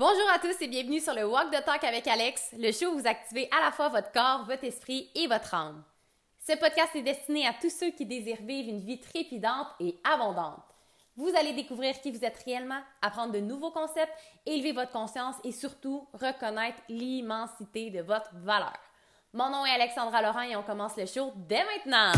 Bonjour à tous et bienvenue sur le Walk the Talk avec Alex, le show où vous activez à la fois votre corps, votre esprit et votre âme. Ce podcast est destiné à tous ceux qui désirent vivre une vie trépidante et abondante. Vous allez découvrir qui vous êtes réellement, apprendre de nouveaux concepts, élever votre conscience et surtout reconnaître l'immensité de votre valeur. Mon nom est Alexandra Laurent et on commence le show dès maintenant.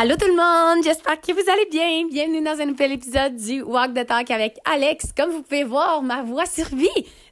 Allô tout le monde, j'espère que vous allez bien. Bienvenue dans un nouvel épisode du Walk the Talk avec Alex. Comme vous pouvez voir, ma voix survit.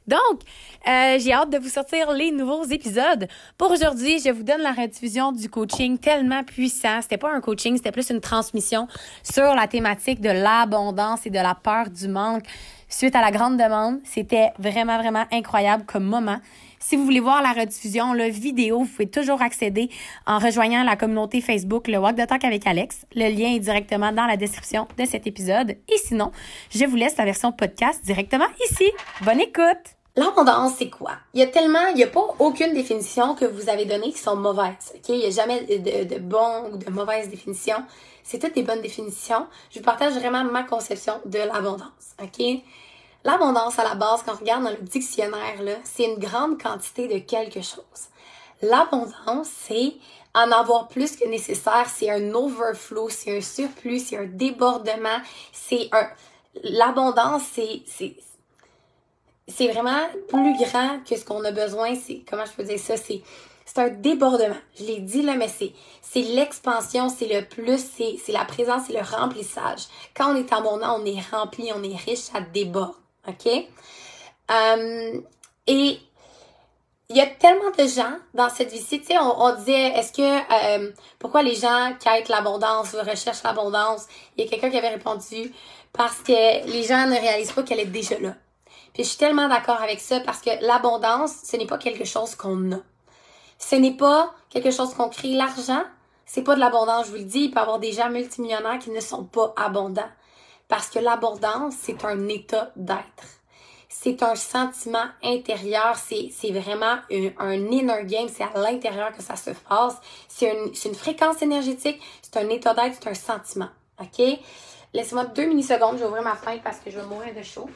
Donc, euh, j'ai hâte de vous sortir les nouveaux épisodes. Pour aujourd'hui, je vous donne la rediffusion du coaching tellement puissant. C'était pas un coaching, c'était plus une transmission sur la thématique de l'abondance et de la peur du manque suite à la grande demande. C'était vraiment, vraiment incroyable comme moment. Si vous voulez voir la rediffusion, la vidéo, vous pouvez toujours accéder en rejoignant la communauté Facebook Le Walk the Talk avec Alex. Le lien est directement dans la description de cet épisode. Et sinon, je vous laisse la version podcast directement ici. Bonne écoute! L'abondance, c'est quoi? Il y a tellement, il n'y a pas aucune définition que vous avez donnée qui sont mauvaises. OK? Il n'y a jamais de, de bon ou de mauvaise définition. C'est toutes des bonnes définitions. Je vous partage vraiment ma conception de l'abondance. OK? L'abondance à la base, quand on regarde dans le dictionnaire, c'est une grande quantité de quelque chose. L'abondance, c'est en avoir plus que nécessaire, c'est un overflow, c'est un surplus, c'est un débordement, c'est un l'abondance, c'est vraiment plus grand que ce qu'on a besoin, c'est comment je peux dire ça, c'est un débordement. Je l'ai dit là, mais c'est, c'est l'expansion, c'est le plus, c'est, c'est la présence, c'est le remplissage. Quand on est abondant, on est rempli, on est riche, ça déborde. OK? Euh, et il y a tellement de gens dans cette vie-ci, on, disait, est-ce que, euh, pourquoi les gens quêtent l'abondance, recherchent l'abondance? Il y a quelqu'un qui avait répondu, parce que les gens ne réalisent pas qu'elle est déjà là. Puis je suis tellement d'accord avec ça parce que l'abondance, ce n'est pas quelque chose qu'on a. Ce n'est pas quelque chose qu'on crée. L'argent, c'est pas de l'abondance, je vous le dis. Il peut y avoir des gens multimillionnaires qui ne sont pas abondants. Parce que l'abondance, c'est un état d'être. C'est un sentiment intérieur, c'est, vraiment un, inner game, c'est à l'intérieur que ça se passe. C'est une, une fréquence énergétique, c'est un état d'être, c'est un sentiment. OK? Laissez-moi deux millisecondes, je vais ouvrir ma fenêtre parce que je vais mourir de chaud.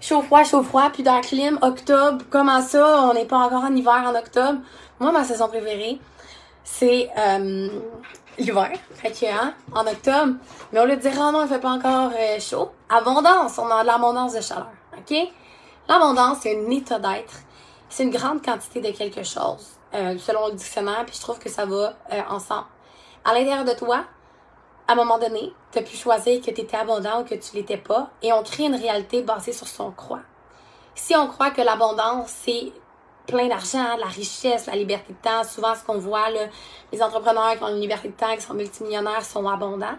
Chaud froid, chaud froid, puis dans clim, octobre, comment ça, on n'est pas encore en hiver en octobre. Moi, ma saison préférée, c'est euh, l'hiver, fait que, hein, en octobre. Mais on le dire, oh non, il fait pas encore euh, chaud. Abondance, on a de l'abondance de chaleur, ok? L'abondance, c'est un état d'être. C'est une grande quantité de quelque chose, euh, selon le dictionnaire, puis je trouve que ça va euh, ensemble. À l'intérieur de toi, à un moment donné, tu as pu choisir que tu étais abondant ou que tu l'étais pas, et on crée une réalité basée sur son croix. Si on croit que l'abondance, c'est plein d'argent, la richesse, la liberté de temps. Souvent, ce qu'on voit, les entrepreneurs qui ont une liberté de temps, qui sont multimillionnaires, sont abondants.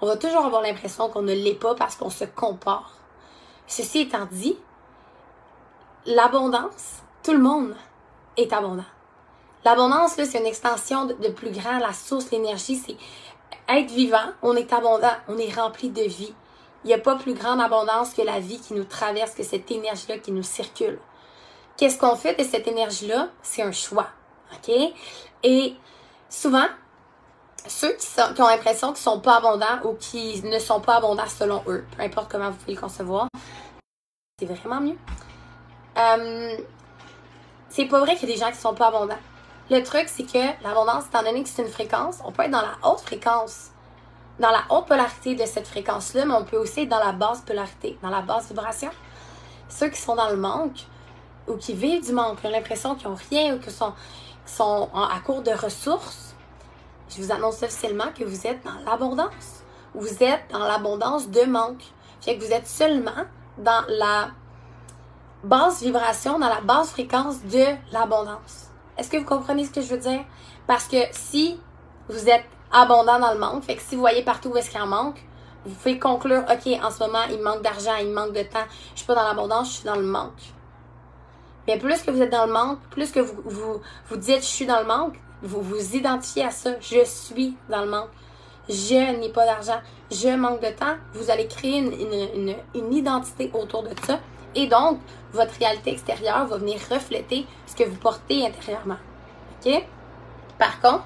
On va toujours avoir l'impression qu'on ne l'est pas parce qu'on se compare. Ceci étant dit, l'abondance, tout le monde est abondant. L'abondance, c'est une extension de, plus grand, la source, l'énergie, c'est être vivant, on est abondant, on est rempli de vie. Il n'y a pas plus grande abondance que la vie qui nous traverse, que cette énergie-là qui nous circule. Qu'est-ce qu'on fait de cette énergie-là? C'est un choix. OK? Et souvent, ceux qui, ont l'impression qu'ils sont pas abondants ou qui ne sont pas abondants selon eux, peu importe comment vous pouvez le concevoir, c'est vraiment mieux. Euh, c'est pas vrai qu'il y a des gens qui sont pas abondants. Le truc, c'est que l'abondance, étant donné que c'est une fréquence, on peut être dans la haute fréquence, dans la haute polarité de cette fréquence-là, mais on peut aussi être dans la basse polarité, dans la basse vibration. Ceux qui sont dans le manque, ou qui vivent du manque, qui ont l'impression qu'ils n'ont rien ou qui sont, sont à court de ressources, je vous annonce officiellement que vous êtes dans l'abondance. Vous êtes dans l'abondance de manque. Que vous êtes seulement dans la basse vibration, dans la basse fréquence de l'abondance. Est-ce que vous comprenez ce que je veux dire? Parce que si vous êtes abondant dans le manque, que si vous voyez partout où est-ce qu'il en manque, vous pouvez conclure, OK, en ce moment, il manque d'argent, il manque de temps, je suis pas dans l'abondance, je suis dans le manque. Mais plus que vous êtes dans le manque, plus que vous, vous, vous dites je suis dans le manque, vous vous identifiez à ça. Je suis dans le manque. je n'ai pas d'argent, je manque de temps, vous allez créer une, une, identité autour de ça. Et donc, votre réalité extérieure va venir refléter ce que vous portez intérieurement. OK? Par contre,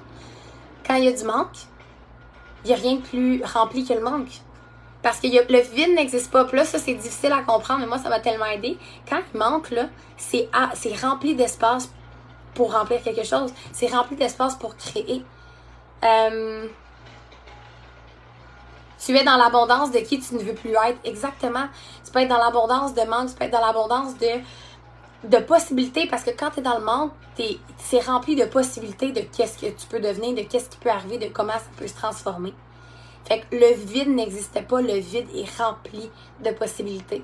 quand il y a du manque, il n'y a rien de plus rempli que le manque. Parce que le vide n'existe pas. Puis là, ça, c'est difficile à comprendre, mais moi, ça m'a tellement aidé. Quand il manque, là, c'est rempli d'espace pour remplir quelque chose. C'est rempli d'espace pour créer. Euh, tu es dans l'abondance de qui tu ne veux plus être. Exactement. Tu peux être dans l'abondance de manque, tu peux être dans l'abondance de, de possibilités parce que quand tu es dans le manque, c'est rempli de possibilités de qu'est-ce que tu peux devenir, de qu'est-ce qui peut arriver, de comment ça peut se transformer. Fait que le vide n'existait pas, le vide est rempli de possibilités.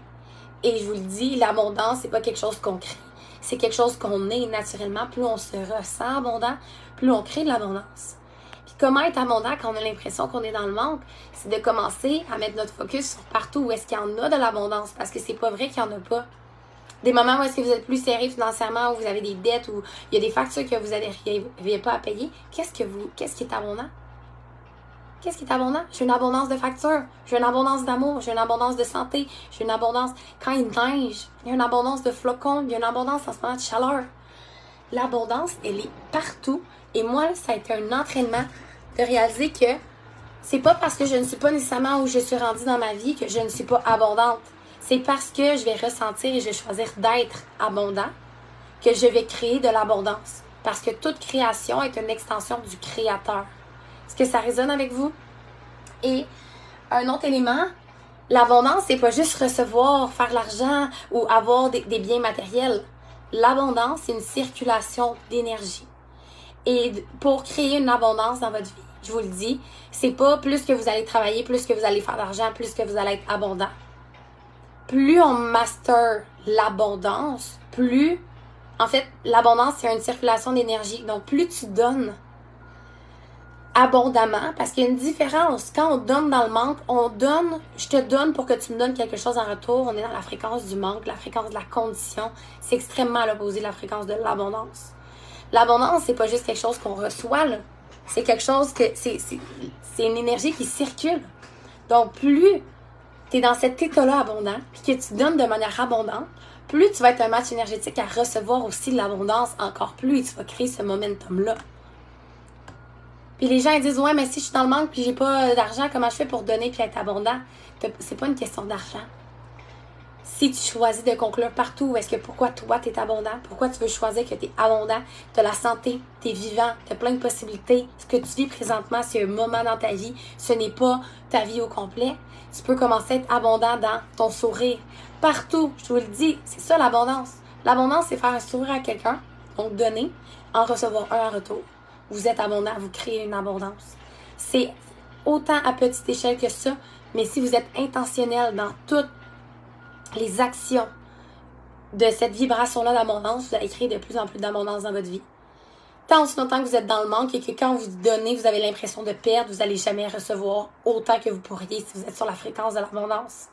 Et je vous le dis, l'abondance, c'est pas quelque chose qu'on crée. C'est quelque chose qu'on est naturellement. Plus on se ressent abondant, plus on crée de l'abondance. Puis comment être abondant quand on a l'impression qu'on est dans le manque? C'est de commencer à mettre notre focus sur partout où est-ce qu'il y en a de l'abondance. Parce que c'est pas vrai qu'il y en a pas. Des moments où est-ce que vous êtes plus serré financièrement, où vous avez des dettes, où il y a des factures que vous n'avez pas à payer, qu'est-ce que vous, qu'est-ce qui est abondant? Qu'est-ce qui est abondant? J'ai une abondance de factures, j'ai une abondance d'amour, j'ai une abondance de santé, j'ai une abondance. Quand il neige, il y a une abondance de flocons, il y a une abondance en ce moment de chaleur. L'abondance, elle est partout. Et moi, ça a été un entraînement de réaliser que c'est pas parce que je ne suis pas nécessairement où je suis rendue dans ma vie que je ne suis pas abondante. C'est parce que je vais ressentir et je vais choisir d'être abondant que je vais créer de l'abondance. Parce que toute création est une extension du créateur. Est-ce que ça résonne avec vous? Et un autre élément, l'abondance, c'est pas juste recevoir, faire l'argent ou avoir des, biens matériels. L'abondance, c'est une circulation d'énergie. Et pour créer une abondance dans votre vie, je vous le dis, c'est pas plus que vous allez travailler, plus que vous allez faire d'argent, plus que vous allez être abondant. Plus on master l'abondance, plus, en fait, l'abondance, c'est une circulation d'énergie. Donc, plus tu donnes, abondamment parce qu'il y a une différence. Quand on donne dans le manque, on donne, je te donne pour que tu me donnes quelque chose en retour. On est dans la fréquence du manque, la fréquence de la condition. C'est extrêmement à l'opposé de la fréquence de l'abondance. L'abondance, c'est pas juste quelque chose qu'on reçoit, C'est quelque chose que c'est, une énergie qui circule. Donc, plus tu es dans cet état-là abondant, puis que tu donnes de manière abondante, plus tu vas être un match énergétique à recevoir aussi l'abondance encore plus et tu vas créer ce momentum-là. Puis les gens ils disent Ouais, mais si je suis dans le manque puis j'ai pas d'argent, comment je fais pour donner puis être abondant? C'est pas une question d'argent. Si tu choisis de conclure partout, est-ce que pourquoi toi tu es abondant? Pourquoi tu veux choisir que tu es abondant? Tu la santé, tu es vivant, tu plein de possibilités. Ce que tu vis présentement, c'est un moment dans ta vie. Ce n'est pas ta vie au complet. Tu peux commencer à être abondant dans ton sourire. Partout, je vous le dis, c'est ça l'abondance. L'abondance, c'est faire un sourire à quelqu'un, donc donner, en recevoir un en retour vous êtes abondant, vous créez une abondance. C'est autant à petite échelle que ça, mais si vous êtes intentionnel dans toutes les actions de cette vibration-là d'abondance, vous allez créer de plus en plus d'abondance dans votre vie. Tant aussi longtemps que vous êtes dans le manque et que quand vous donnez, vous avez l'impression de perdre, vous n'allez jamais recevoir autant que vous pourriez si vous êtes sur la fréquence de l'abondance.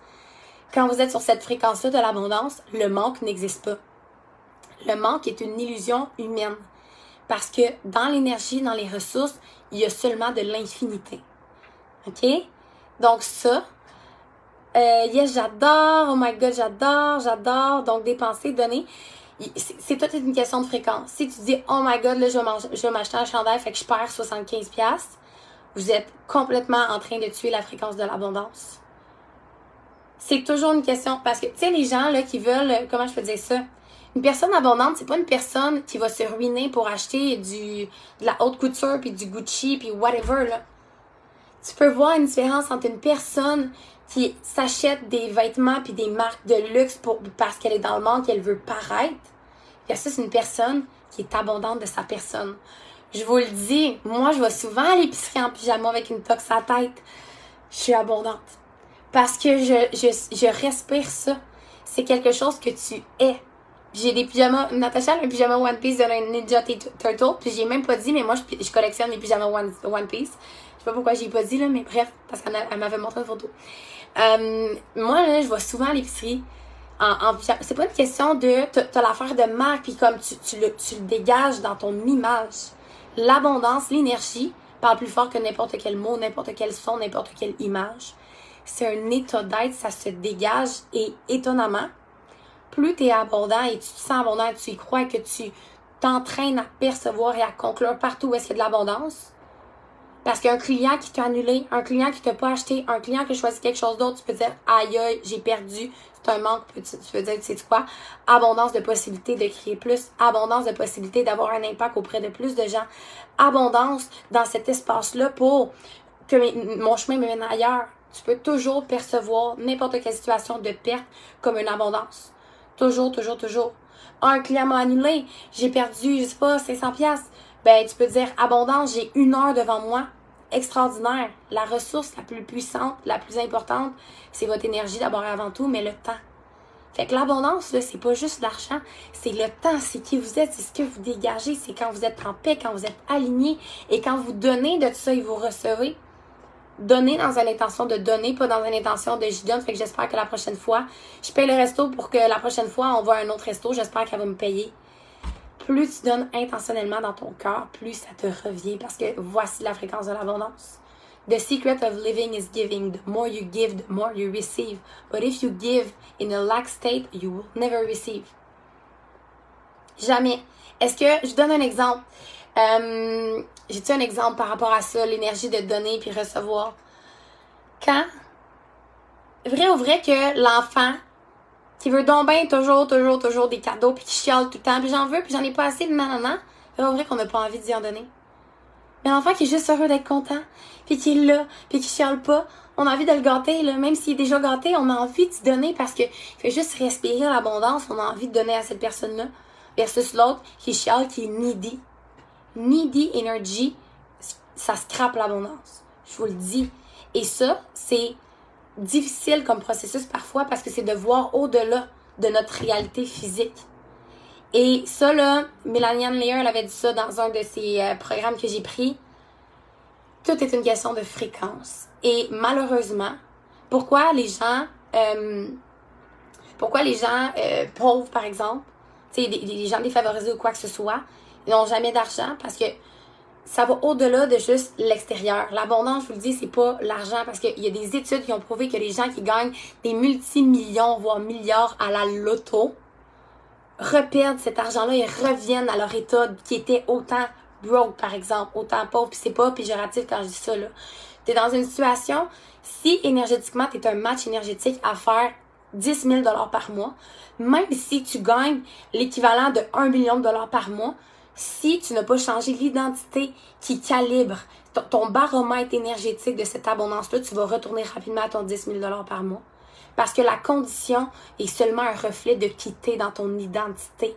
Quand vous êtes sur cette fréquence-là de l'abondance, le manque n'existe pas. Le manque est une illusion humaine. Parce que dans l'énergie, dans les ressources, il y a seulement de l'infinité. OK? Donc ça, euh, yes, j'adore, oh my god, j'adore, j'adore. Donc dépenser, donner. C'est toute une question de fréquence. Si tu dis, oh my god, là, je vais m'acheter un chandail, fait que je perds 75$, vous êtes complètement en train de tuer la fréquence de l'abondance. C'est toujours une question, parce que, tu sais, les gens, là, qui veulent, comment je peux dire ça? Une personne abondante, c'est pas une personne qui va se ruiner pour acheter du, de la haute couture, puis du Gucci, puis whatever, là. Tu peux voir une différence entre une personne qui s'achète des vêtements puis des marques de luxe pour, parce qu'elle est dans le monde, qu'elle veut paraître. C'est une personne qui est abondante de sa personne. Je vous le dis, moi, je vais souvent à l'épicerie en pyjama avec une tox à tête. Je suis abondante. Parce que je, je, je respire ça. C'est quelque chose que tu es. J'ai des pyjamas. Natacha a un pyjama One Piece de Ninja Turtle. Puis j'ai même pas dit, mais moi, je, collectionne les pyjamas One, One Piece. Je sais pas pourquoi j'ai pas dit, là, mais bref, parce qu'elle m'avait montré une photo. Euh, moi, là, je vois souvent l'épicerie en, en C'est pas une question de. T'as l'affaire de marque, puis comme tu, tu, le, tu le dégages dans ton image. L'abondance, l'énergie parle plus fort que n'importe quel mot, n'importe quel son, n'importe quelle image. C'est un état d'être, ça se dégage et étonnamment, plus tu es abondant et tu te sens abondant tu y crois que tu t'entraînes à percevoir et à conclure partout où est-ce qu'il y a de l'abondance. Parce qu'un client qui t'a annulé, un client qui t'a pas acheté, un client qui choisit quelque chose d'autre, tu peux dire aïe aïe, j'ai perdu, c'est un manque, tu, peux dire, tu sais quoi, abondance de possibilités de créer plus, abondance de possibilités d'avoir un impact auprès de plus de gens, abondance dans cet espace-là pour que mon chemin me mène ailleurs. Tu peux toujours percevoir n'importe quelle situation de perte comme une abondance. Toujours, toujours, toujours. Un client m'a annulé, j'ai perdu, je sais pas, 500 pièces. Ben, tu peux dire abondance, j'ai une heure devant moi. Extraordinaire. La ressource la plus puissante, la plus importante, c'est votre énergie d'abord et avant tout, mais le temps. Fait que l'abondance, là, c'est pas juste l'argent, c'est le temps, c'est qui vous êtes, c'est ce que vous dégagez, c'est quand vous êtes en paix, quand vous êtes aligné et quand vous donnez de tout ça et vous recevez donner dans une intention de donner, pas dans une intention de j'y donne. Fait que j'espère que la prochaine fois, je paye le resto pour que la prochaine fois, on va à un autre resto. J'espère qu'elle va me payer. Plus tu donnes intentionnellement dans ton cœur, plus ça te revient parce que voici la fréquence de l'abondance. The secret of living is giving. The more you give, the more you receive. But if you give in a lack state, you will never receive. Jamais. Est-ce que, je donne un exemple. Euh, J'ai-tu un exemple par rapport à ça, l'énergie de donner puis recevoir? Quand, vrai ou vrai que l'enfant qui veut donc bien toujours, toujours, toujours des cadeaux puis qui chiale tout le temps, puis j'en veux puis j'en ai pas assez, non, non, non, vrai ou vrai qu'on n'a pas envie d'y en donner? Mais l'enfant qui est juste heureux d'être content, puis qui est là, puis qui chiale pas, on a envie de le gâter, là. Même s'il est déjà gâté, on a envie de donner parce que fait juste respirer l'abondance, on a envie de donner à cette personne-là. Versus l'autre qui chiale, qui est needy needy energy, ça scrape l'abondance. Je vous le dis. Et ça, c'est difficile comme processus parfois parce que c'est de voir au-delà de notre réalité physique. Et ça, là, Mélanie Lear, elle avait dit ça dans un de ses euh, programmes que j'ai pris. Tout est une question de fréquence. Et malheureusement, pourquoi les gens, euh, pourquoi les gens euh, pauvres, par exemple, les gens défavorisés ou quoi que ce soit, ils n'ont jamais d'argent parce que ça va au-delà de juste l'extérieur. L'abondance, je vous le dis, c'est pas l'argent parce qu'il y a des études qui ont prouvé que les gens qui gagnent des multimillions, voire milliards à la loto, reperdent cet argent-là et reviennent à leur état qui était autant broke, par exemple, autant pauvre. Puis c'est pas péjoratif quand je dis ça, là. T'es dans une situation, si énergétiquement, t'es un match énergétique à faire 10 000 par mois, même si tu gagnes l'équivalent de 1 million de dollars par mois, si tu n'as pas changé l'identité qui calibre ton baromètre énergétique de cette abondance-là, tu vas retourner rapidement à ton 10 000 par mois. Parce que la condition est seulement un reflet de quitter dans ton identité.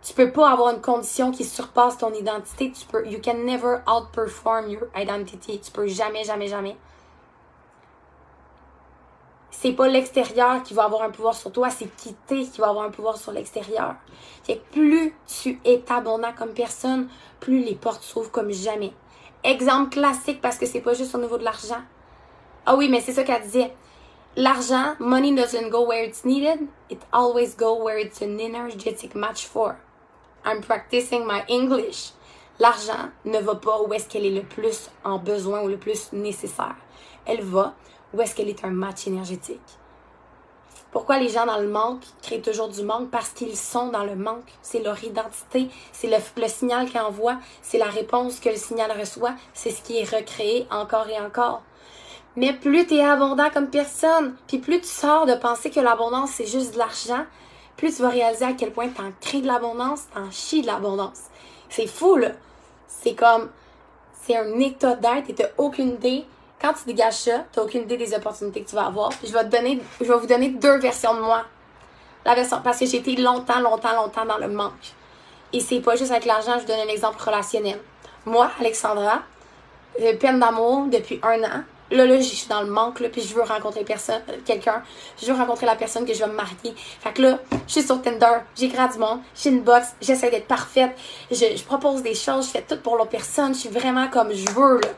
Tu peux pas avoir une condition qui surpasse ton identité. Tu peux, you can never outperform your identity. Tu peux jamais, jamais, jamais c'est pas l'extérieur qui va avoir un pouvoir sur toi, c'est quitter qui va avoir un pouvoir sur l'extérieur. Fait plus tu es abondant comme personne, plus les portes s'ouvrent comme jamais. Exemple classique parce que c'est pas juste au niveau de l'argent. Ah oui, mais c'est ça qu'elle disait. L'argent, money doesn't go where it's needed, it always go where it's an energetic match for. I'm practicing my English. L'argent ne va pas où est-ce qu'elle est le plus en besoin ou le plus nécessaire. Elle va ou est-ce qu'elle est un match énergétique? Pourquoi les gens dans le manque créent toujours du manque? Parce qu'ils sont dans le manque. C'est leur identité, c'est le, signal qu'ils envoient, c'est la réponse que le signal reçoit, c'est ce qui est recréé encore et encore. Mais plus tu es abondant comme personne, puis plus tu sors de penser que l'abondance c'est juste de l'argent, plus tu vas réaliser à quel point tu en crées de l'abondance, en chies de l'abondance. C'est fou, là. C'est comme, c'est un état d'être et t'as aucune idée quand tu dégages ça, tu n'as aucune idée des opportunités que tu vas avoir. je vais te donner, vous donner deux versions de moi. La version, parce que j'ai été longtemps, longtemps, longtemps dans le manque. Et c'est pas juste avec l'argent, je vous donne un exemple relationnel. Moi, Alexandra, peine d'amour depuis un an. Là, là, je suis dans le manque, puis je veux rencontrer personne, quelqu'un. Je veux rencontrer la personne que je vais me marier. Fait que là, je suis sur Tinder, j'écris du monde, j'ai une box, j'essaie d'être parfaite, je, je propose des choses, je fais tout pour l'autre personne, je suis vraiment comme je veux, là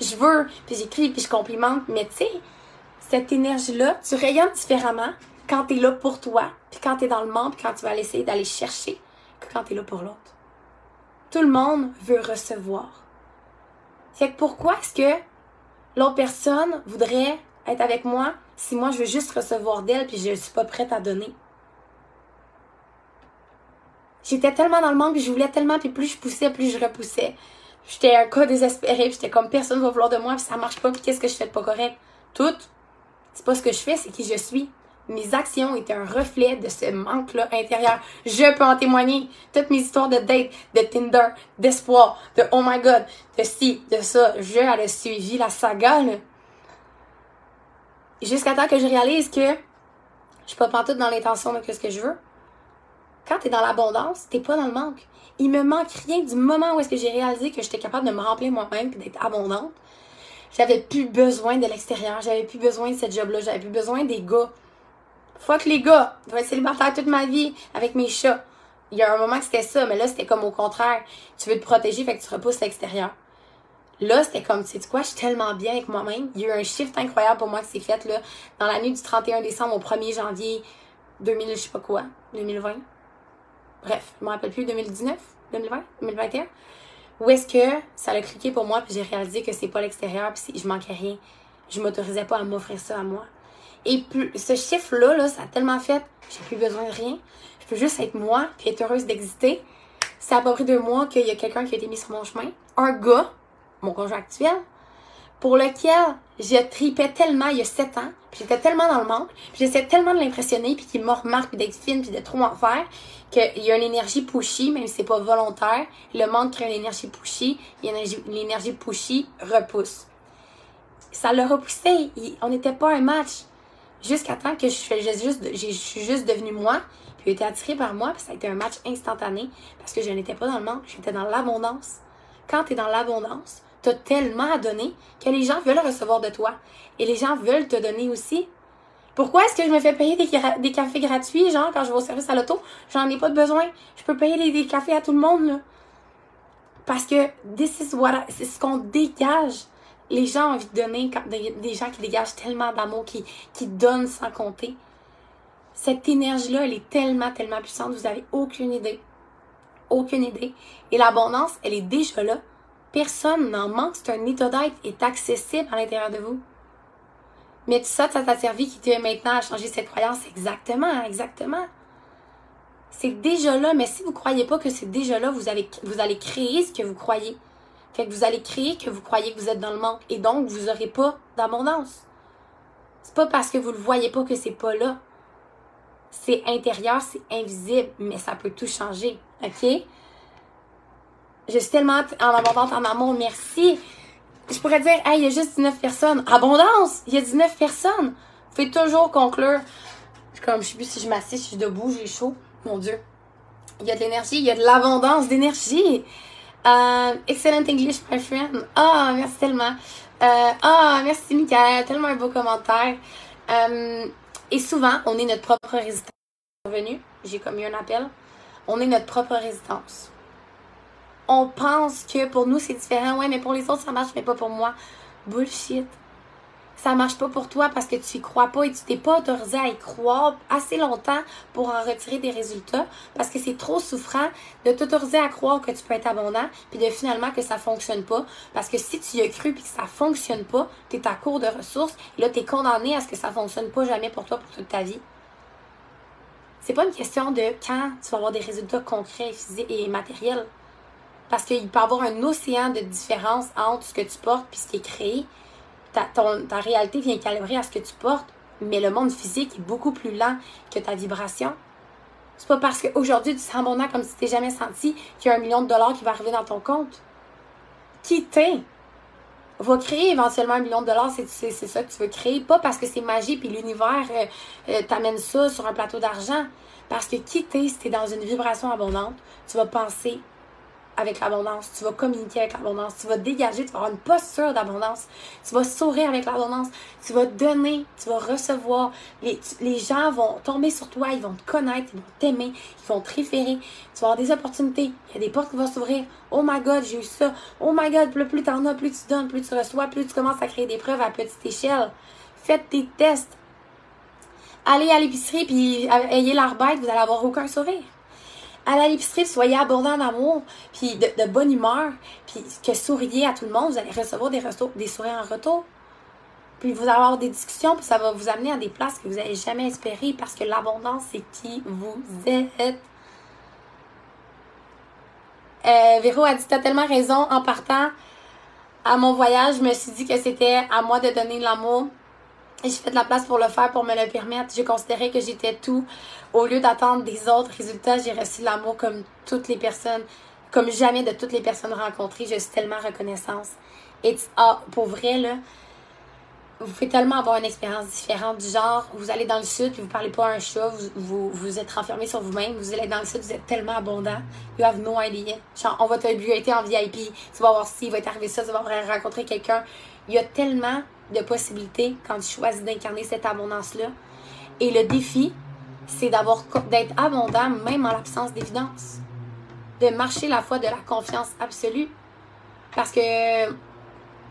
je veux, puis j'écris, puis je complimente. Mais tu sais, cette énergie-là, tu rayonnes différemment quand tu es là pour toi, puis quand tu es dans le monde, quand tu vas essayer d'aller chercher, que quand tu es là pour l'autre. Tout le monde veut recevoir. C'est que pourquoi est-ce que l'autre personne voudrait être avec moi si moi je veux juste recevoir d'elle puis je suis pas prête à donner? J'étais tellement dans le manque, puis je voulais tellement, puis plus je poussais, plus je repoussais. J'étais un cas désespéré, j'étais comme personne va vouloir de moi, puis ça marche pas, puis qu'est-ce que je fais de pas correct? Tout. C'est pas ce que je fais, c'est qui je suis. Mes actions étaient un reflet de ce manque-là intérieur. Je peux en témoigner. Toutes mes histoires de date, de Tinder, d'espoir, de oh my god, de ci, de ça. Je, elle suivi la saga, là. Jusqu'à temps que je réalise que je suis pas pantoute dans l'intention de ce que je veux. Quand tu es dans l'abondance, t'es pas dans le manque. Il me manque rien du moment où est-ce que j'ai réalisé que j'étais capable de me remplir moi-même et d'être abondante. J'avais plus besoin de l'extérieur, j'avais plus besoin de cette job-là, j'avais plus besoin des gars. Fuck les gars, je vais être célibataire toute ma vie avec mes chats. Il y a un moment que c'était ça, mais là c'était comme au contraire. Tu veux te protéger, fait que tu repousses l'extérieur. Là, c'était comme, tu sais quoi, je suis tellement bien avec moi-même. Il y a eu un shift incroyable pour moi qui s'est fait là, dans la nuit du 31 décembre au 1er janvier 2000, je sais pas quoi, 2020 bref, je me rappelle plus, 2019, 2020, 2021, où est-ce que ça a cliqué pour moi, puis j'ai réalisé que c'est pas l'extérieur, puis je manquais rien. Je m'autorisais pas à m'offrir ça à moi. Et ce chiffre-là, là, ça a tellement fait, j'ai plus besoin de rien. Je peux juste être moi, puis être heureuse d'exister. Ça a pas pris deux mois qu'il y a quelqu'un qui a été mis sur mon chemin. Un gars, mon conjoint actuel, pour lequel je tripais tellement il y a sept ans, puis j'étais tellement dans le manque, puis j'essayais tellement de l'impressionner, puis qu'il me remarque, puis d'être fine, puis de trop en faire, qu'il y a une énergie pushy, même si c'est pas volontaire. Le manque crée une énergie pushy, l'énergie pushy repousse. Ça l'a repoussé, on n'était pas un match. Jusqu'à temps que je, juste, je suis juste devenue moi, puis il était attiré par moi, puis ça a été un match instantané, parce que je n'étais pas dans le manque, j'étais dans l'abondance. Quand tu es dans l'abondance, t'as tellement à donner que les gens veulent recevoir de toi. Et les gens veulent te donner aussi. Pourquoi est-ce que je me fais payer des, cafés gratuits, genre, quand je vais au service à l'auto? J'en ai pas besoin. Je peux payer des, cafés à tout le monde, là. Parce que c'est ce qu'on dégage. Les gens ont envie de donner, des, gens qui dégagent tellement d'amour, qui, donnent sans compter. Cette énergie-là, elle est tellement, tellement puissante, vous avez aucune idée. Aucune idée. Et l'abondance, elle est déjà là. Personne n'en manque. C'est un état d'être est accessible à l'intérieur de vous. Mais tout ça, ça t'a servi qui t'est maintenant à changer cette croyance. Exactement, exactement. C'est déjà là, mais si vous ne croyez pas que c'est déjà là, vous allez, créer ce que vous croyez. Fait que vous allez créer que vous croyez que vous êtes dans le manque. Et donc, vous n'aurez pas d'abondance. C'est pas parce que vous ne le voyez pas que c'est pas là. C'est intérieur, c'est invisible, mais ça peut tout changer. OK? Je suis tellement en abondance, en amour. Merci. Je pourrais dire, hey, il y a juste 19 personnes. Abondance! Il y a 19 personnes. Vous pouvez toujours conclure. Comme, je sais plus si je m'assieds, si je suis debout, j'ai chaud. Mon Dieu. Il y a de l'énergie, il y a de l'abondance d'énergie. Euh, excellent English, my friend. Ah, merci tellement. Euh, ah, merci, Michael. Tellement un beau commentaire. Euh, et souvent, on est notre propre résistance. Revenu, j'ai commis un appel. On est notre propre résistance on pense que pour nous c'est différent. Ouais, mais pour les autres ça marche, mais pas pour moi. Bullshit. Ça marche pas pour toi parce que tu y crois pas et tu t'es pas autorisé à y croire assez longtemps pour en retirer des résultats parce que c'est trop souffrant de t'autoriser à croire que tu peux être abondant puis de finalement que ça fonctionne pas parce que si tu y as cru puis que ça fonctionne pas, tu es à court de ressources et là tu es condamné à ce que ça fonctionne pas jamais pour toi pour toute ta vie. C'est pas une question de quand tu vas avoir des résultats concrets, et matériels. Parce qu'il peut y avoir un océan de différence entre ce que tu portes et ce qui est créé. Ta, réalité vient calibrer à ce que tu portes, mais le monde physique est beaucoup plus lent que ta vibration. C'est pas parce qu'aujourd'hui tu sens abondant comme si tu t'es jamais senti qu'il y a un million de dollars qui va arriver dans ton compte. Qui t'es va créer éventuellement un million de dollars, c'est ça que tu veux créer. Pas parce que c'est magique et l'univers euh, euh, t'amène ça sur un plateau d'argent. Parce que qui t'es, si tu es dans une vibration abondante, tu vas penser avec l'abondance, tu vas communiquer avec l'abondance, tu vas dégager, tu vas avoir une posture d'abondance, tu vas sourire avec l'abondance, tu vas donner, tu vas recevoir. Les, gens vont tomber sur toi, ils vont te connaître, ils vont t'aimer, ils vont te référer, tu vas avoir des opportunités, il y a des portes qui vont s'ouvrir. Oh my god, j'ai eu ça. Oh my god, plus, plus t'en as, plus tu donnes, plus tu reçois, plus tu commences à créer des preuves à petite échelle. Faites tes tests. Allez à l'épicerie puis ayez l'air vous allez avoir aucun sourire. À l'épicerie, soyez abondant d'amour, puis de, bonne humeur, puis que souriez à tout le monde, vous allez recevoir des, des sourires en retour. Puis vous allez avoir des discussions, puis ça va vous amener à des places que vous n'avez jamais espérées parce que l'abondance, c'est qui vous êtes. Euh, Véro a dit T'as tellement raison. En partant à mon voyage, je me suis dit que c'était à moi de donner l'amour. J'ai fait de la place pour le faire, pour me le permettre. J'ai considéré que j'étais tout. Au lieu d'attendre des autres résultats, j'ai reçu l'amour comme toutes les personnes, comme jamais de toutes les personnes rencontrées. Je suis tellement reconnaissante. Et ah, pour vrai, là, vous pouvez tellement avoir une expérience différente du genre, vous allez dans le sud puis vous parlez pas à un chat, vous, vous, êtes renfermé sur vous-même, vous allez dans le sud, vous êtes tellement abondant, you have no idea. Genre, on va te été en VIP, tu vas voir si, il va t'arriver ça, tu vas rencontrer quelqu'un. Il y a tellement de possibilités quand tu choisis d'incarner cette abondance-là. Et le défi, c'est d'avoir d'être abondant même en l'absence d'évidence. De marcher la foi de la confiance absolue. Parce que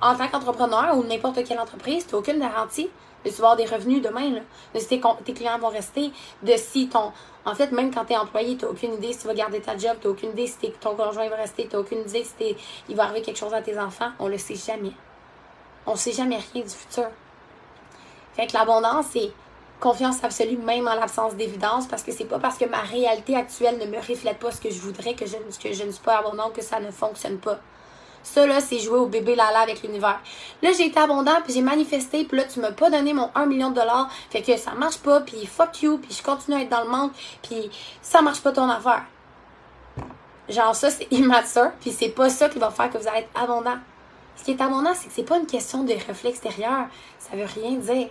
en tant qu'entrepreneur ou n'importe quelle entreprise, tu n'as aucune garantie de tu avoir des revenus demain, de si tes, clients vont rester, de si ton. En fait, même quand tu es employé, tu aucune idée si tu vas garder ta job, tu aucune idée si ton conjoint va rester, tu aucune idée si il va arriver quelque chose à tes enfants. On le sait jamais. On sait jamais rien du futur. Fait que l'abondance, c'est confiance absolue, même en l'absence d'évidence, parce que c'est pas parce que ma réalité actuelle ne me reflète pas ce que je voudrais que je, que je ne suis pas abondante que ça ne fonctionne pas. Ça, là, c'est jouer au bébé Lala avec l'univers. Là, j'ai été abondant, puis j'ai manifesté, puis là, tu m'as pas donné mon 1 million de dollars. Fait que ça marche pas, puis fuck you, puis je continue à être dans le monde, puis ça marche pas ton affaire. Genre, ça, c'est immature, puis c'est pas ça qui va faire que vous allez être abondant. Ce qui est abondant, c'est que c'est pas une question de reflet extérieur. Ça veut rien dire.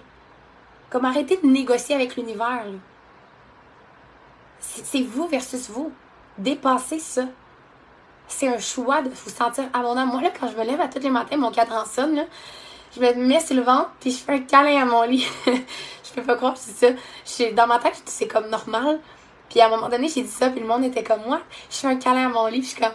Comme arrêter de négocier avec l'univers. C'est vous versus vous. Dépassez ça c'est un choix de vous sentir abondant. Moi, là, quand je me lève à tous les matins, mon cadran sonne, là, je me mets sur le ventre, puis je fais un câlin à mon lit. je peux pas croire que c'est ça. dans ma tête, c'est comme normal. Puis à un moment donné, j'ai dit ça, puis le monde était comme moi. Je fais un câlin à mon lit, puis je suis comme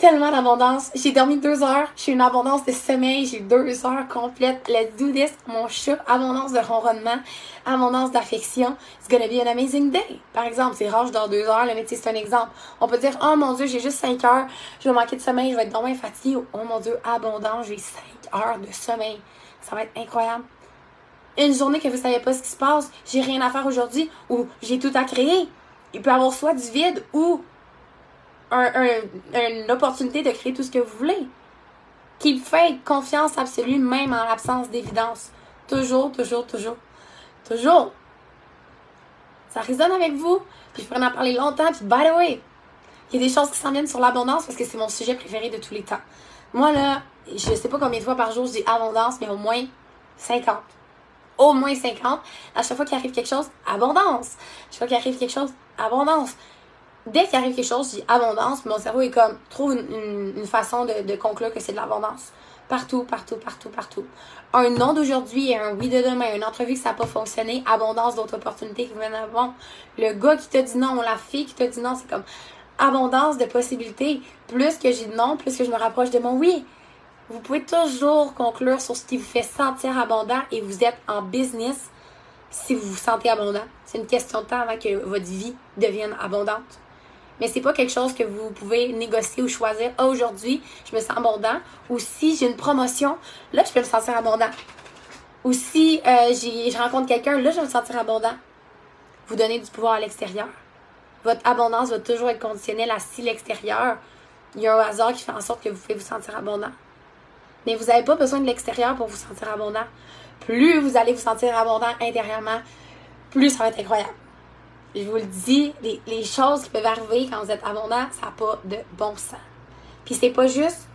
tellement d'abondance. J'ai dormi deux heures. J'ai une abondance de sommeil. J'ai deux heures complètes. Let's do this. Mon chat, abondance de ronronnement, abondance d'affection. It's gonna be an amazing day. Par exemple, c'est rare, je dors deux heures. Le métier, c'est un exemple. On peut dire, oh mon dieu, j'ai juste cinq heures. Je vais manquer de sommeil. Je vais être vraiment fatiguée. Oh mon dieu, abondance. J'ai cinq heures de sommeil. Ça va être incroyable. Une journée que vous savez pas ce qui se passe. J'ai rien à faire aujourd'hui ou j'ai tout à créer. Il peut y avoir soit du vide ou une opportunité de créer tout ce que vous voulez. Qui fait confiance absolue même en l'absence d'évidence. Toujours, toujours, toujours. Toujours. Ça résonne avec vous. Puis je pourrais en parler longtemps. Puis by the way, il y a des choses qui s'en viennent sur l'abondance parce que c'est mon sujet préféré de tous les temps. Moi, là, je sais pas combien de fois par jour je dis abondance, mais au moins 50. Au moins 50. À chaque fois qu'il arrive quelque chose, abondance. À chaque fois qu'il arrive quelque chose, abondance dès qu'il arrive quelque chose, je dis abondance, mon cerveau est comme, trouve une, façon de, conclure que c'est de l'abondance. Partout, partout, partout, partout. Un non d'aujourd'hui et un oui de demain, une entrevue que ça n'a pas fonctionné, abondance d'autres opportunités qui viennent avant. Le gars qui te dit non, la fille qui te dit non, c'est comme abondance de possibilités. Plus que j'ai de non, plus que je me rapproche de mon oui. Vous pouvez toujours conclure sur ce qui vous fait sentir abondant et vous êtes en business si vous vous sentez abondant. C'est une question de temps avant que votre vie devienne abondante mais c'est pas quelque chose que vous pouvez négocier ou choisir. Ah, aujourd'hui, je me sens abondant. Ou si j'ai une promotion, là, je peux me sentir abondant. Ou si euh, je rencontre quelqu'un, là, je vais me sentir abondant. Vous donnez du pouvoir à l'extérieur. Votre abondance va toujours être conditionnelle à si l'extérieur, il y a un hasard qui fait en sorte que vous pouvez vous sentir abondant. Mais vous n'avez pas besoin de l'extérieur pour vous sentir abondant. Plus vous allez vous sentir abondant intérieurement, plus ça va être incroyable je vous le dis, les, choses qui peuvent arriver quand vous êtes abondant, ça n'a pas de bon sens. Puis c'est pas juste.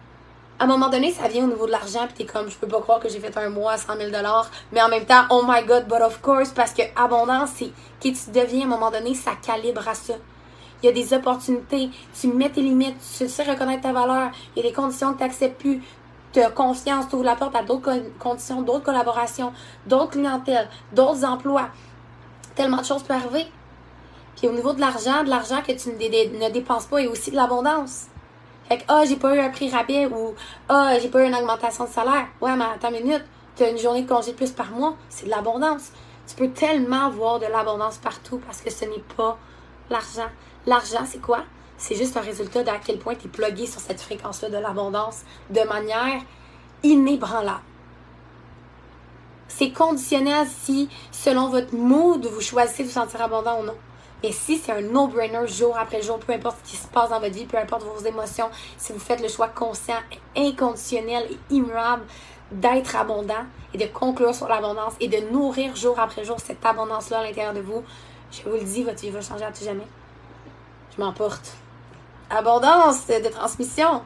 À un moment donné, ça vient au niveau de l'argent, puis t'es comme, je peux pas croire que j'ai fait un mois à 100 000 mais en même temps, oh my god, but of course, parce que abondance, c'est qui tu deviens à un moment donné, ça calibre à ça. Il y a des opportunités, tu mets tes limites, tu sais reconnaître ta valeur, il y a des conditions que tu n'acceptes plus, tu as confiance, tu ouvres la porte à d'autres conditions, d'autres collaborations, d'autres clientèles, d'autres emplois. Tellement de choses peuvent arriver. Puis au niveau de l'argent, de l'argent que tu ne, dépenses pas et aussi de l'abondance. Fait que, ah, j'ai pas eu un prix rabais ou, ah, j'ai pas eu une augmentation de salaire. Ouais, mais attends une minute, tu as une journée de congé de plus par mois, c'est de l'abondance. Tu peux tellement voir de l'abondance partout parce que ce n'est pas l'argent. L'argent, c'est quoi? C'est juste un résultat d'à quel point tu es plugué sur cette fréquence-là de l'abondance de manière inébranlable. C'est conditionnel si, selon votre mood, vous choisissez de vous sentir abondant ou non. Mais si c'est un no-brainer jour après jour, peu importe ce qui se passe dans votre vie, peu importe vos émotions, si vous faites le choix conscient, inconditionnel et immuable d'être abondant et de conclure sur l'abondance et de nourrir jour après jour cette abondance-là à l'intérieur de vous, je vous le dis, votre vie va changer à tout jamais. Je m'emporte. Abondance de transmission.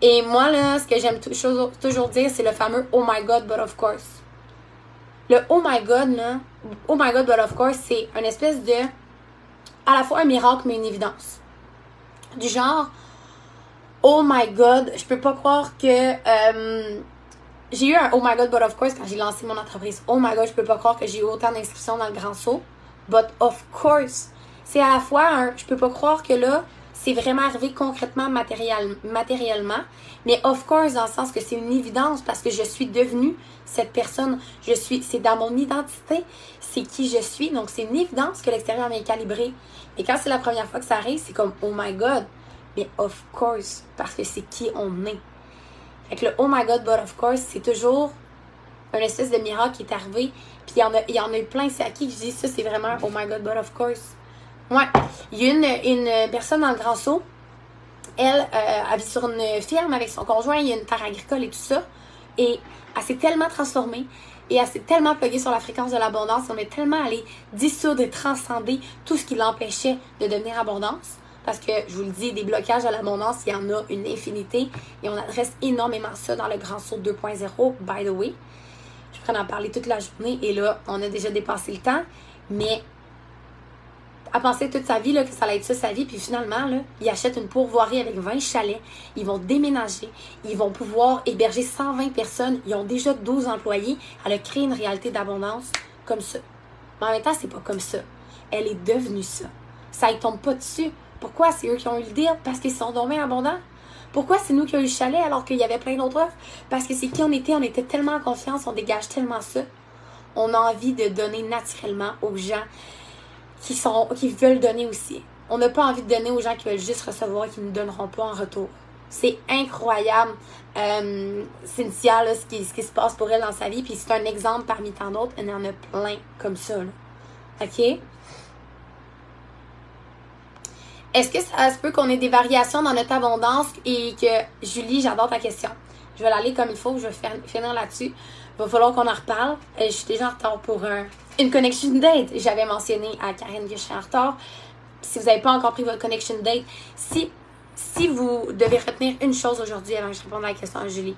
Et moi, là, ce que j'aime toujours dire, c'est le fameux Oh my God, but of course. Le Oh my God, là, Oh my God, but of course, c'est une espèce de à la fois un miracle mais une évidence. Du genre, oh my god, je peux pas croire que euh, j'ai eu un oh my god, but of course quand j'ai lancé mon entreprise. Oh my god, je peux pas croire que j'ai eu autant d'inscriptions dans le grand saut. But of course, c'est à la fois un je peux pas croire que là, c'est vraiment arrivé concrètement matériellement, mais of course dans le sens que c'est une évidence parce que je suis devenue cette personne, je suis c'est dans mon identité, c'est qui je suis, donc c'est une évidence que l'extérieur m'est calibré. Et quand c'est la première fois que ça arrive, c'est comme oh my god, mais of course parce que c'est qui on est. Fait le oh my god, but of course, c'est toujours un espèce de miracle qui est arrivé. Puis il y en a, y en a eu plein. C'est à qui je dis ça, c'est vraiment oh my god, but of course. Ouais. Il y a une, une personne dans le Grand Saut. Elle, euh, vit sur une ferme avec son conjoint. Il y a une terre agricole et tout ça. Et elle s'est tellement transformée. Et elle s'est tellement pluguée sur la fréquence de l'abondance. On est tellement allé dissoudre et transcender tout ce qui l'empêchait de devenir abondance. Parce que, je vous le dis, des blocages à l'abondance, il y en a une infinité. Et on adresse énormément ça dans le Grand Saut 2.0, by the way. Je pourrais en parler toute la journée. Et là, on a déjà dépassé le temps. Mais à penser toute sa vie là, que ça allait être ça sa vie, puis finalement, là, ils achètent une pourvoirie avec 20 chalets, ils vont déménager, ils vont pouvoir héberger 120 personnes, ils ont déjà 12 employés, elle a créé une réalité d'abondance comme ça. Mais en même temps, c'est pas comme ça. Elle est devenue ça. Ça ne tombe pas dessus. Pourquoi c'est eux qui ont eu le deal? Parce qu'ils sont tombés abondants. Pourquoi c'est nous qui avons eu le chalet alors qu'il y avait plein d'autres offres? Parce que c'est qui on était, on était tellement en confiance, on dégage tellement ça. On a envie de donner naturellement aux gens qui, sont, qui veulent donner aussi. On n'a pas envie de donner aux gens qui veulent juste recevoir et qui ne donneront pas en retour. C'est incroyable, euh, Cynthia, ce, qui, se passe pour elle dans sa vie. Puis c'est un exemple parmi tant d'autres. Y en a plein comme ça. OK? Est-ce que ça se peut qu'on ait des variations dans notre abondance et que, Julie, j'adore ta question. Je vais l'aller comme il faut, je vais finir là-dessus. Il va falloir qu'on en reparle. Euh, je suis déjà en retard pour un, une connection date. J'avais mentionné à Karine que je serais en retard. Si vous n'avez pas encore pris votre connection date, si, si vous devez retenir une chose aujourd'hui avant que je réponde à la question à Julie,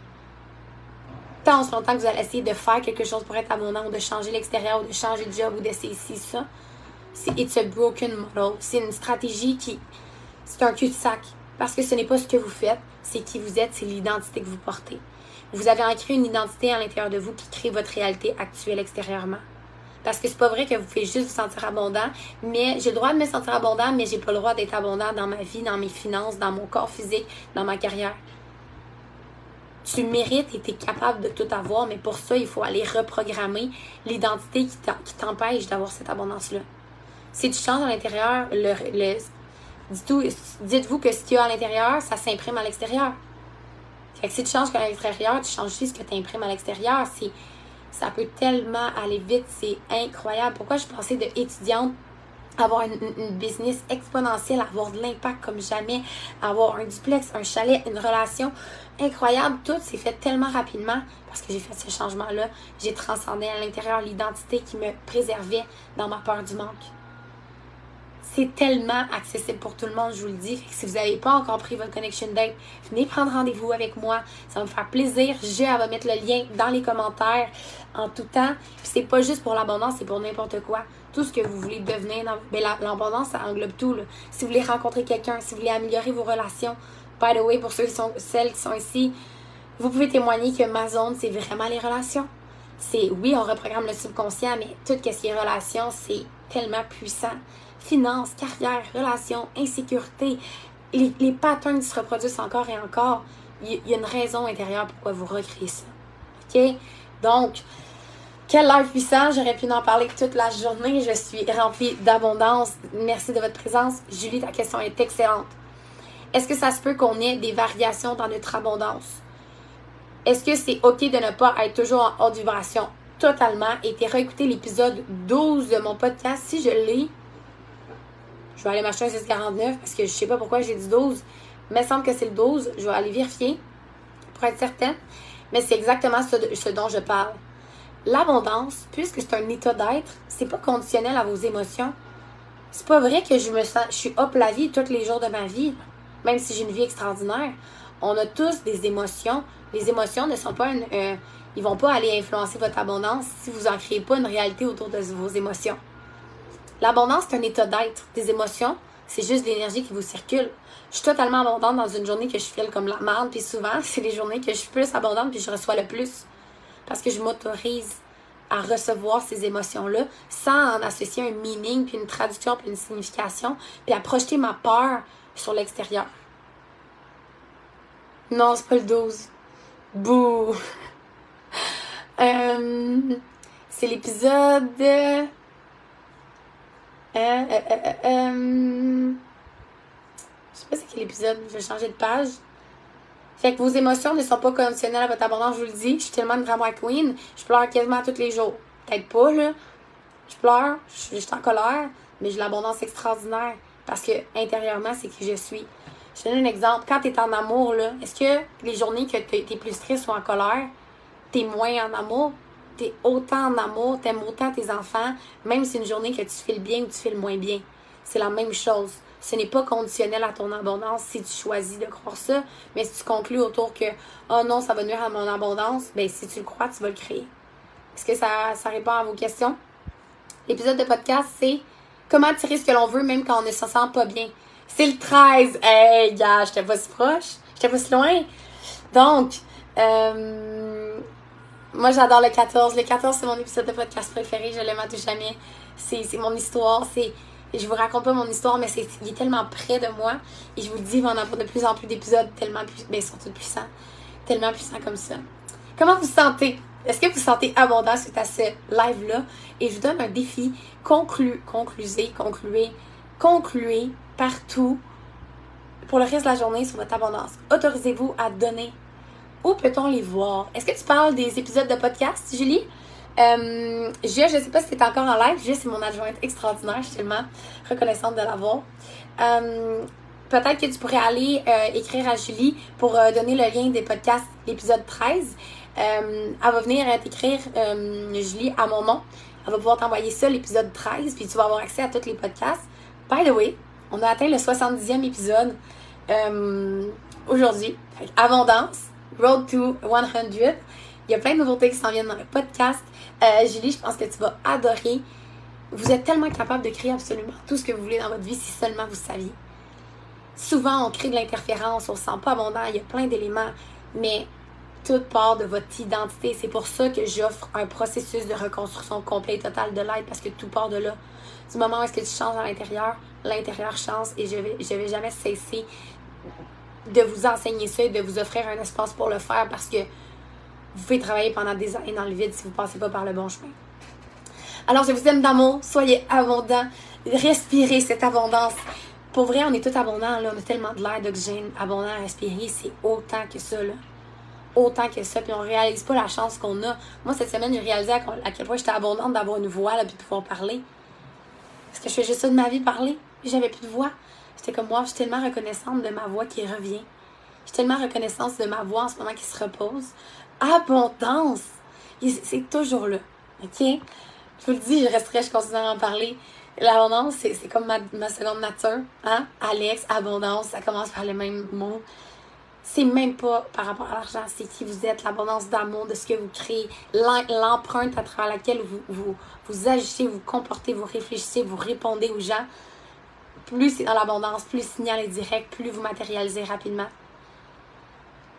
tant en longtemps que vous allez essayer de faire quelque chose pour être abondant ou de changer l'extérieur ou de changer de job ou d'essayer ci, ça, c'est it's a broken model. C'est une stratégie qui, c'est un cul-de-sac. Parce que ce n'est pas ce que vous faites, c'est qui vous êtes, c'est l'identité que vous portez. Vous avez ancré une identité à l'intérieur de vous qui crée votre réalité actuelle extérieurement. Parce que c'est pas vrai que vous pouvez juste vous sentir abondant, mais j'ai le droit de me sentir abondant, mais j'ai pas le droit d'être abondant dans ma vie, dans mes finances, dans mon corps physique, dans ma carrière. Tu mérites et tu es capable de tout avoir, mais pour ça, il faut aller reprogrammer l'identité qui t'empêche d'avoir cette abondance-là. Si tu changes à l'intérieur, le, dites-vous que ce qu'il y a à l'intérieur, ça s'imprime à l'extérieur. Fait que si tu changes à l'extérieur, tu changes aussi ce que tu imprimes à l'extérieur. C'est ça peut tellement aller vite, c'est incroyable. Pourquoi je pensais de étudiante avoir une, business exponentielle, avoir de l'impact comme jamais, avoir un duplex, un chalet, une relation incroyable. Tout s'est fait tellement rapidement parce que j'ai fait ce changement-là. J'ai transcendé à l'intérieur l'identité qui me préservait dans ma peur du manque. Tellement accessible pour tout le monde, je vous le dis. si vous n'avez pas encore pris votre connection date, venez prendre rendez-vous avec moi. Ça va me faire plaisir. Je vais mettre le lien dans les commentaires en tout temps. Puis c'est pas juste pour l'abondance, c'est pour n'importe quoi. Tout ce que vous voulez devenir. Ben, l'abondance, ça englobe tout. Si vous voulez rencontrer quelqu'un, si vous voulez améliorer vos relations. By the way, pour ceux qui sont, celles qui sont ici, vous pouvez témoigner que ma zone, c'est vraiment les relations. C'est, oui, on reprogramme le subconscient, mais tout ce qui est relations, c'est tellement puissant finances, carrière, relations, insécurité, les, patterns se reproduisent encore et encore. Il y, a une raison intérieure pourquoi vous recréez ça. OK? Donc, Quel live puissant, j'aurais pu en parler toute la journée. Je suis remplie d'abondance. Merci de votre présence. Julie, ta question est excellente. Est-ce que ça se peut qu'on ait des variations dans notre abondance? Est-ce que c'est OK de ne pas être toujours en haute vibration? Totalement? Et t'es réécouté l'épisode 12 de mon podcast. Si je l'ai, je vais aller m'acheter un 649 parce que je sais pas pourquoi j'ai dit 12. Mais il semble que c'est le 12. Je vais aller vérifier pour être certaine. Mais c'est exactement ce, ce dont je parle. L'abondance, puisque c'est un état d'être, c'est pas conditionnel à vos émotions. C'est pas vrai que je me sens, je suis hop la vie tous les jours de ma vie, même si j'ai une vie extraordinaire. On a tous des émotions. Les émotions ne sont pas une, euh, ils vont pas aller influencer votre abondance si vous en créez pas une réalité autour de vos émotions. L'abondance, c'est un état d'être. Des émotions, c'est juste l'énergie qui vous circule. Je suis totalement abondante dans une journée que je file comme la merde, puis souvent, c'est les journées que je suis plus abondante, puis je reçois le plus parce que je m'autorise à recevoir ces émotions-là sans en associer un meaning, puis une traduction, puis une signification, puis à projeter ma peur sur l'extérieur. Non, c'est pas le 12. Bouh! Euh, c'est l'épisode. Euh, euh, je sais pas c'est quel épisode, je vais changer de page. Fait que vos émotions ne sont pas conditionnelles à votre abondance, je vous le dis. Je suis tellement une drama queen. Je pleure quasiment tous les jours. Peut-être pas, là. Je pleure, je suis en colère, mais j'ai l'abondance extraordinaire. Parce que intérieurement, c'est qui je suis. Je donne un exemple. Quand tu es en amour, là, est-ce que les journées que tu plus triste ou en colère, tu es moins en amour? Autant en amour, tu aimes autant tes enfants, même si c'est une journée que tu files bien ou tu files moins bien. C'est la même chose. Ce n'est pas conditionnel à ton abondance si tu choisis de croire ça. Mais si tu conclus autour que oh non, ça va nuire à mon abondance, ben si tu le crois, tu vas le créer. Est-ce que ça, ça répond à vos questions? L'épisode de podcast, c'est comment tirer ce que l'on veut même quand on ne se sent pas bien. C'est le 13. Hey, gars, j'étais pas si proche. J'étais pas si loin. Donc, euh, moi, j'adore le 14. Le 14, c'est mon épisode de podcast préféré. Je l'aime à tout jamais. C'est mon histoire. C'est je vous raconte pas mon histoire, mais c'est, il est tellement près de moi. Et je vous le dis, il va en avoir de plus en plus d'épisodes tellement plus, ben, surtout puissants. Tellement puissants comme ça. Comment vous sentez? Est-ce que vous sentez abondant suite à ce live-là? Et je vous donne un défi. Conclu, conclusez, concluez, concluez partout pour le reste de la journée sur votre abondance. Autorisez-vous à donner. Où peut-on les voir? Est-ce que tu parles des épisodes de podcast, Julie? Euh, je ne sais pas si c'est encore en live. Julie, c'est mon adjointe extraordinaire. Je suis tellement reconnaissante de l'avoir. Euh, peut-être que tu pourrais aller euh, écrire à Julie pour euh, donner le lien des podcasts, l'épisode 13. elle va venir t'écrire, Julie, à mon nom. Elle va pouvoir t'envoyer ça, l'épisode 13, puis tu vas avoir accès à tous les podcasts. By the way, on a atteint le 70e épisode aujourd'hui. Abondance, Road to 100. Il y a plein de nouveautés qui s'en viennent dans le podcast. Euh, Julie, je pense que tu vas adorer. Vous êtes tellement capable de créer absolument tout ce que vous voulez dans votre vie si seulement vous saviez. Souvent, on crée de l'interférence, on se sent pas abondant, il y a plein d'éléments, mais tout part de votre identité. C'est pour ça que j'offre un processus de reconstruction complet et total de l'être parce que tout part de là. Du moment où est-ce que tu changes à l'intérieur, l'intérieur change et je vais, je vais jamais cesser de vous enseigner ça et de vous offrir un espace pour le faire parce que vous pouvez travailler pendant des années dans le vide si vous ne passez pas par le bon chemin. Alors, je vous aime d'amour. Soyez abondants. Respirez cette abondance. Pour vrai, on est tout abondant. Là. On a tellement de l'air d'oxygène abondant à respirer. C'est autant que ça. Là. Autant que ça. Puis on réalise pas la chance qu'on a. Moi, cette semaine, j'ai réalisé à quel point j'étais abondante d'avoir une voix et de pouvoir parler. Parce que je fais juste ça de ma vie, parler. J'avais plus de voix. J'étais comme moi, je suis tellement reconnaissante de ma voix qui revient. Je suis tellement reconnaissante de ma voix en ce moment qui se repose abondance. C'est toujours là. OK? Je vous le dis, je resterai, je continuerai à en parler. L'abondance, c'est comme ma, ma, seconde nature. Hein? Alex, abondance, ça commence par les mêmes mots. C'est même pas par rapport à l'argent, c'est qui vous êtes, l'abondance d'amour, de ce que vous créez, l'empreinte à travers laquelle vous, vous, vous agissez, vous comportez, vous réfléchissez, vous répondez aux gens. Plus c'est dans l'abondance, plus le signal est direct, plus vous matérialisez rapidement.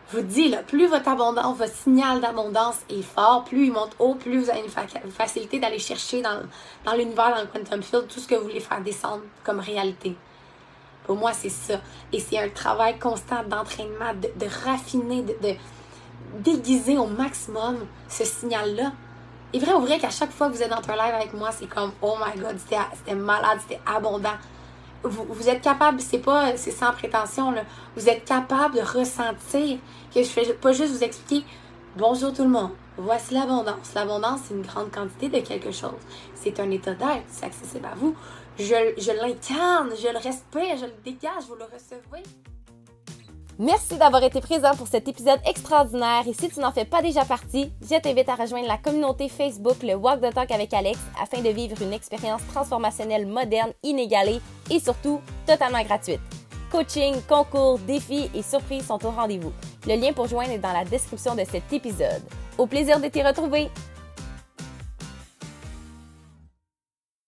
Je vous dis, là, plus votre abondance, votre signal d'abondance est fort, plus il monte haut, plus vous avez une, facilité d'aller chercher dans, l'univers, dans le quantum field, tout ce que vous voulez faire descendre comme réalité. Pour moi, c'est ça. Et c'est un travail constant d'entraînement, de, raffiner, de, déguiser au maximum ce signal-là. Et vrai ou vrai qu'à chaque fois que vous êtes dans un live avec moi, c'est comme oh my god, c'était malade, c'était abondant. Vous, vous, êtes capable, c'est pas, c'est sans prétention, là, vous êtes capable de ressentir que je fais pas juste vous expliquer bonjour tout le monde, voici l'abondance. L'abondance, c'est une grande quantité de quelque chose. C'est un état d'être, c'est accessible à vous. Je, je l'incarne, je le respecte, je le dégage, vous le recevez. Merci d'avoir été présent pour cet épisode extraordinaire et si tu n'en fais pas déjà partie, je t'invite à rejoindre la communauté Facebook le Walk the Talk avec Alex afin de vivre une expérience transformationnelle moderne, inégalée et surtout totalement gratuite. Coaching, concours, défis et surprises sont au rendez-vous. Le lien pour joindre est dans la description de cet épisode. Au plaisir de t'y retrouver!